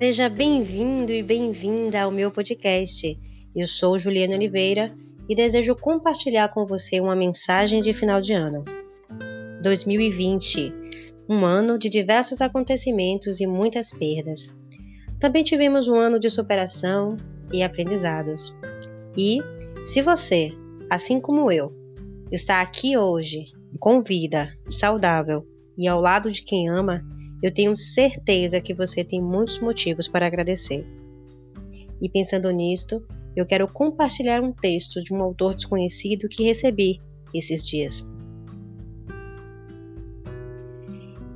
Seja bem-vindo e bem-vinda ao meu podcast. Eu sou Juliana Oliveira e desejo compartilhar com você uma mensagem de final de ano. 2020, um ano de diversos acontecimentos e muitas perdas. Também tivemos um ano de superação e aprendizados. E, se você, assim como eu, está aqui hoje, com vida, saudável e ao lado de quem ama, eu tenho certeza que você tem muitos motivos para agradecer. E pensando nisto, eu quero compartilhar um texto de um autor desconhecido que recebi esses dias.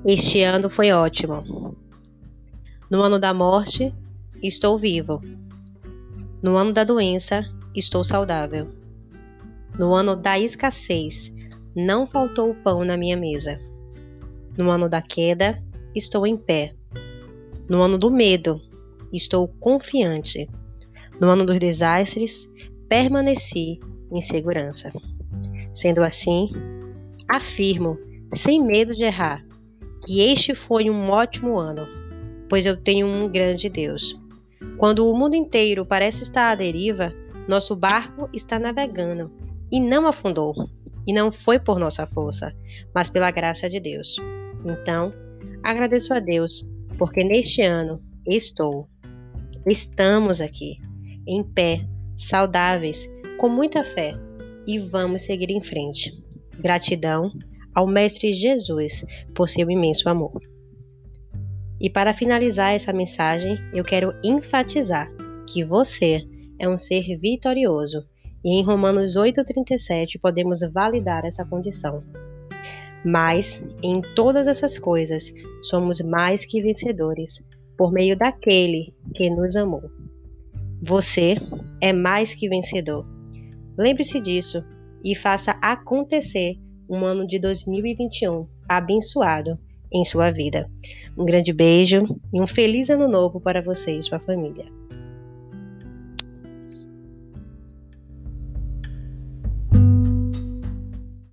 Este ano foi ótimo. No ano da morte, estou vivo. No ano da doença, estou saudável. No ano da escassez, não faltou pão na minha mesa. No ano da queda, estou em pé. No ano do medo, estou confiante. No ano dos desastres, permaneci em segurança. Sendo assim, afirmo, sem medo de errar, que este foi um ótimo ano, pois eu tenho um grande Deus. Quando o mundo inteiro parece estar à deriva, nosso barco está navegando e não afundou. E não foi por nossa força, mas pela graça de Deus. Então, Agradeço a Deus, porque neste ano estou, estamos aqui, em pé, saudáveis, com muita fé e vamos seguir em frente. Gratidão ao Mestre Jesus por seu imenso amor. E para finalizar essa mensagem, eu quero enfatizar que você é um ser vitorioso e em Romanos 8,37 podemos validar essa condição. Mas, em todas essas coisas, somos mais que vencedores, por meio daquele que nos amou. Você é mais que vencedor. Lembre-se disso e faça acontecer um ano de 2021 abençoado em sua vida. Um grande beijo e um feliz ano novo para você e sua família.